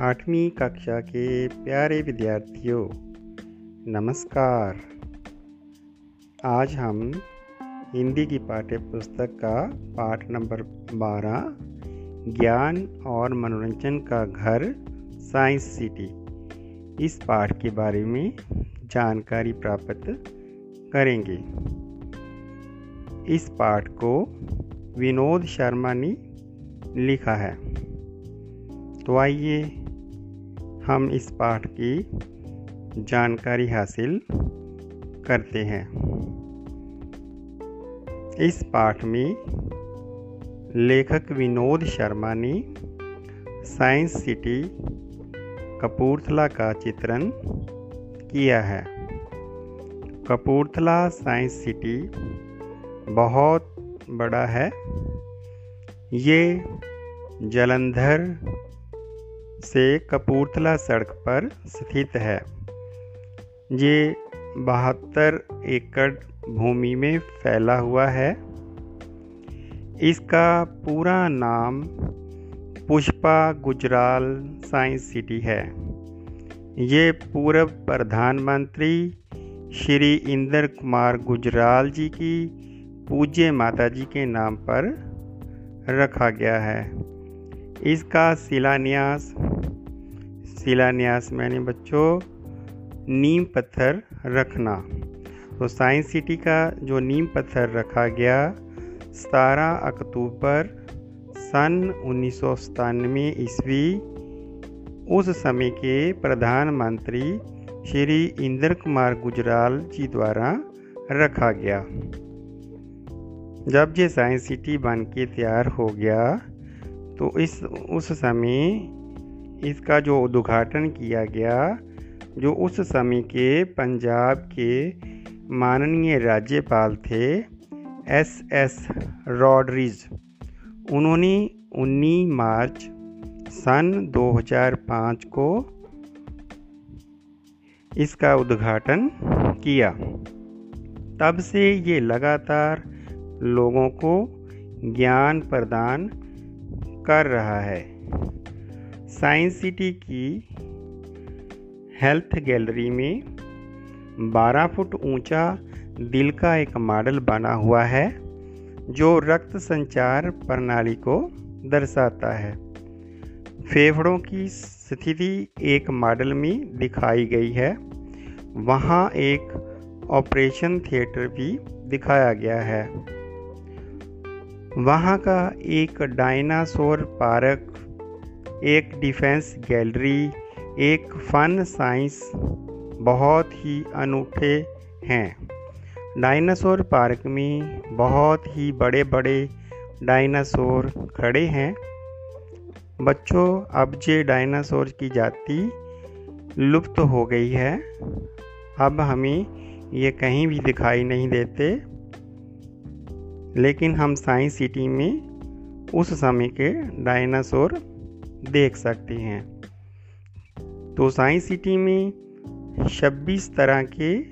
आठवीं कक्षा के प्यारे विद्यार्थियों, नमस्कार। आज हम हिंदी की पाठ्य पुस्तक का पाठ नंबर 12 ज्ञान और मनोरंजन का घर, साइंस सिटी, इस पाठ के बारे में जानकारी प्राप्त करेंगे। इस पाठ को विनोद शर्मा ने लिखा है। तो आइए हम इस पाठ की जानकारी हासिल करते हैं। इस पाठ में लेखक विनोद शर्मा ने साइंस सिटी कपूरथला का चित्रण किया है। कपूरथला साइंस सिटी बहुत बड़ा है। ये जलंधर से कपूरथला सड़क पर स्थित है। ये बहत्तर एकड़ भूमि में फैला हुआ है। इसका पूरा नाम पुष्पा गुजराल साइंस सिटी है। ये पूर्व प्रधानमंत्री श्री इंद्र कुमार गुजराल जी की पूज्य माता जी के नाम पर रखा गया है। इसका शिलान्यास शिलान्यास मैंने बच्चों, नीम पत्थर रखना। तो साइंस सिटी का जो नीम पत्थर रखा गया, सतारह अक्टूबर सन उन्नीस सौ सतानवे ईस्वी, उस समय के प्रधानमंत्री श्री इंद्र कुमार गुजराल जी द्वारा रखा गया। जब ये साइंस सिटी बन के तैयार हो गया तो इस, उस समय इसका जो उद्घाटन किया गया, जो उस समय के पंजाब के माननीय राज्यपाल थे, एस एस रॉड्रिज। उन्होंने 19 मार्च सन 2005 को इसका उद्घाटन किया। तब से ये लगातार लोगों को ज्ञान प्रदान कर रहा है। साइंस सिटी की हेल्थ गैलरी में 12 फुट ऊँचा दिल का एक मॉडल बना हुआ है, जो रक्त संचार प्रणाली को दर्शाता है। फेफड़ों की स्थिति एक मॉडल में दिखाई गई है। वहाँ एक ऑपरेशन थिएटर भी दिखाया गया है। वहाँ का एक डायनासोर पार्क एक डिफेंस गैलरी, एक फन साइंस बहुत ही अनूठे हैं। डायनासोर पार्क में बहुत ही बड़े बड़े डायनासोर खड़े हैं। बच्चों, अब जे डायनासोर की जाति लुप्त हो गई है, अब हमें ये कहीं भी दिखाई नहीं देते। लेकिन हम साइंस सिटी में उस समय के डायनासोर देख सकते हैं। तो साइंस सिटी में 26 तरह के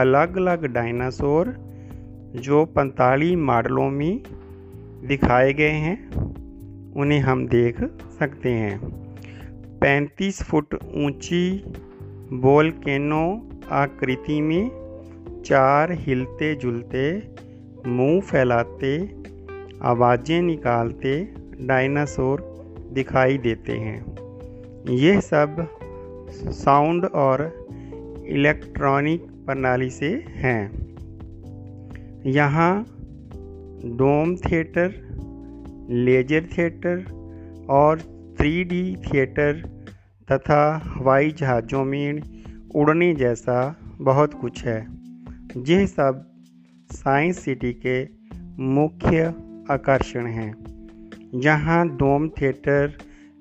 अलग अलग डायनासोर जो पैंतालीस मॉडलों में दिखाए गए हैं, उन्हें हम देख सकते हैं। 35 फुट ऊँची बोलकेनो आकृति में चार हिलते जुलते मुँह फैलाते, आवाज़ें निकालते डायनासोर दिखाई देते हैं। ये सब साउंड और इलेक्ट्रॉनिक प्रणाली से हैं। यहाँ डोम थिएटर, लेजर थिएटर और थ्री थिएटर तथा हवाई जहाज़ों में उड़ने जैसा बहुत कुछ है। यह सब साइंस सिटी के मुख्य आकर्षण हैं। यहाँ dome theatre,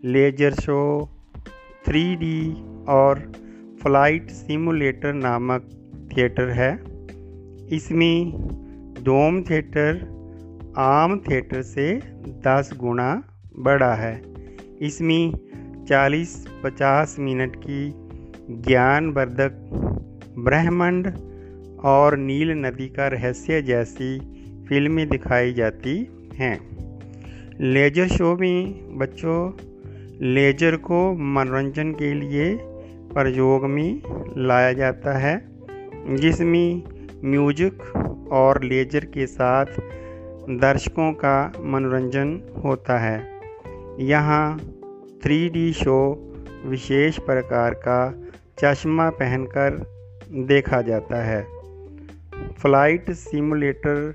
laser show 3D और फ़्लाइट सिमुलेटर नामक थिएटर है। इसमें डोम थिएटर आम थिएटर से 10 गुना बड़ा है। इसमें 40-50 मिनट की ज्ञानवर्धक ब्रह्मांड और नील नदी का रहस्य जैसी फ़िल्में दिखाई जाती हैं। लेजर शो में बच्चों, लेजर को मनोरंजन के लिए प्रयोग में लाया जाता है, जिसमें म्यूज़िक और लेजर के साथ दर्शकों का मनोरंजन होता है। यहाँ थ्री शो विशेष प्रकार का चश्मा पहनकर देखा जाता है। फ़्लाइट सिमुलेटर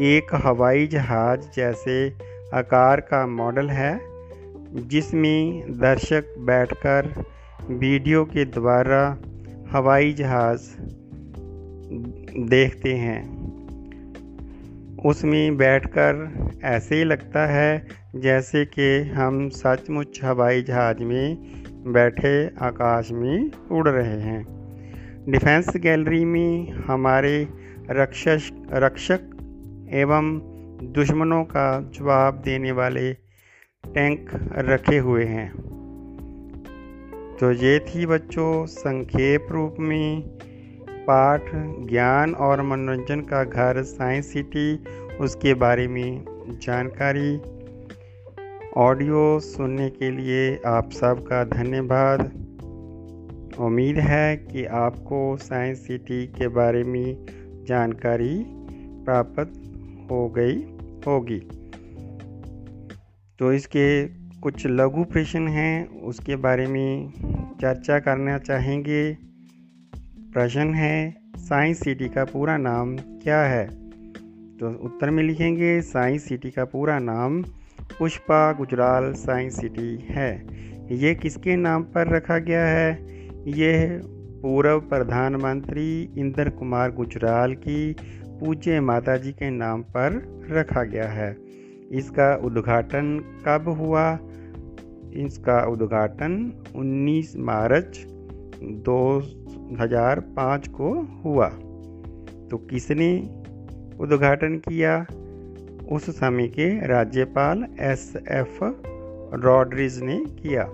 एक हवाई जहाज़ जैसे आकार का मॉडल है, जिसमें दर्शक बैठकर वीडियो के द्वारा हवाई जहाज़ देखते हैं। उसमें बैठकर ऐसे ही लगता है, जैसे कि हम सचमुच हवाई जहाज़ में बैठे आकाश में उड़ रहे हैं। डिफेंस गैलरी में हमारे रक्षक रक्षक एवं दुश्मनों का जवाब देने वाले टैंक रखे हुए हैं। तो ये थी बच्चों संक्षेप रूप में पाठ, ज्ञान और मनोरंजन का घर साइंस सिटी, उसके बारे में जानकारी। ऑडियो सुनने के लिए आप सबका धन्यवाद। उम्मीद है कि आपको साइंस सिटी के बारे में जानकारी प्राप्त हो गई होगी। तो इसके कुछ लघु प्रश्न हैं, उसके बारे में चर्चा करना चाहेंगे। प्रश्न है, साइंस सिटी का पूरा नाम क्या है? तो उत्तर में लिखेंगे, साइंस सिटी का पूरा नाम पुष्पा गुजराल साइंस सिटी है। ये किसके नाम पर रखा गया है? यह पूर्व प्रधानमंत्री इंद्र कुमार गुजराल की पूज्य माता जी के नाम पर रखा गया है। इसका उद्घाटन कब हुआ? इसका उद्घाटन 19 मार्च 2005 को हुआ। तो किसने उद्घाटन किया? उस समय के राज्यपाल एस एफ़ रॉड्रिज ने किया।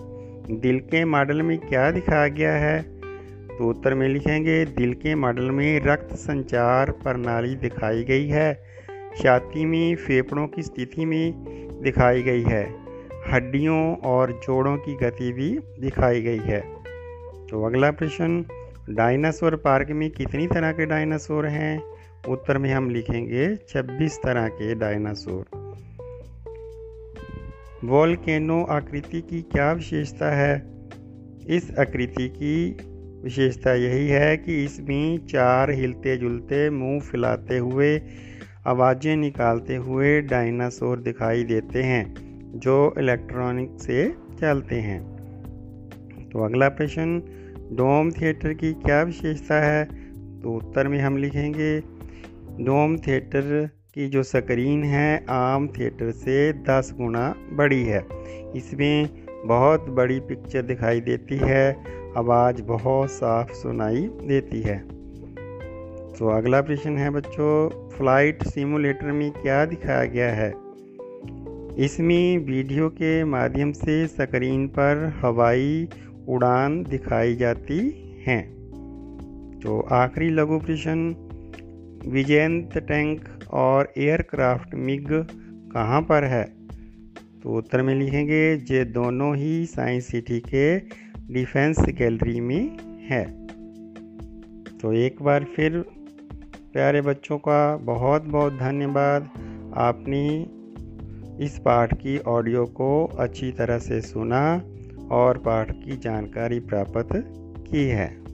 दिल के मॉडल में क्या दिखाया गया है? तो उत्तर में लिखेंगे, दिल के मॉडल में रक्त संचार प्रणाली दिखाई गई है। छाती में फेफड़ों की स्थिति में दिखाई गई है। हड्डियों और जोड़ों की गति भी दिखाई गई है। तो अगला प्रश्न, डायनासोर पार्क में कितनी तरह के डायनासोर हैं? उत्तर में हम लिखेंगे 26 तरह के डायनासोर। वॉलकेनो आकृति की क्या विशेषता है? इस आकृति की विशेषता यही है कि इसमें चार हिलते जुलते मुँह फैलाते हुए, आवाज़ें निकालते हुए डायनासोर दिखाई देते हैं, जो इलेक्ट्रॉनिक से चलते हैं। तो अगला प्रश्न, डोम थिएटर की क्या विशेषता है? तो उत्तर में हम लिखेंगे, डोम थिएटर की जो स्क्रीन है, आम थिएटर से 10 गुना बड़ी है। इसमें बहुत बड़ी पिक्चर दिखाई देती है, आवाज़ बहुत साफ़ सुनाई देती है। तो अगला प्रश्न है बच्चों फ़्लाइट सिमुलेटर में क्या दिखाया गया है? इसमें वीडियो के माध्यम से स्क्रीन पर हवाई उड़ान दिखाई जाती हैं। तो आखिरी लघु प्रश्न, विजयंत टैंक और एयरक्राफ्ट मिग कहाँ पर है? तो उत्तर में लिखेंगे ये दोनों ही साइंस सिटी के डिफेंस गैलरी में है। तो एक बार फिर प्यारे बच्चों का बहुत बहुत धन्यवाद। आपने इस पाठ की ऑडियो को अच्छी तरह से सुना और पाठ की जानकारी प्राप्त की है।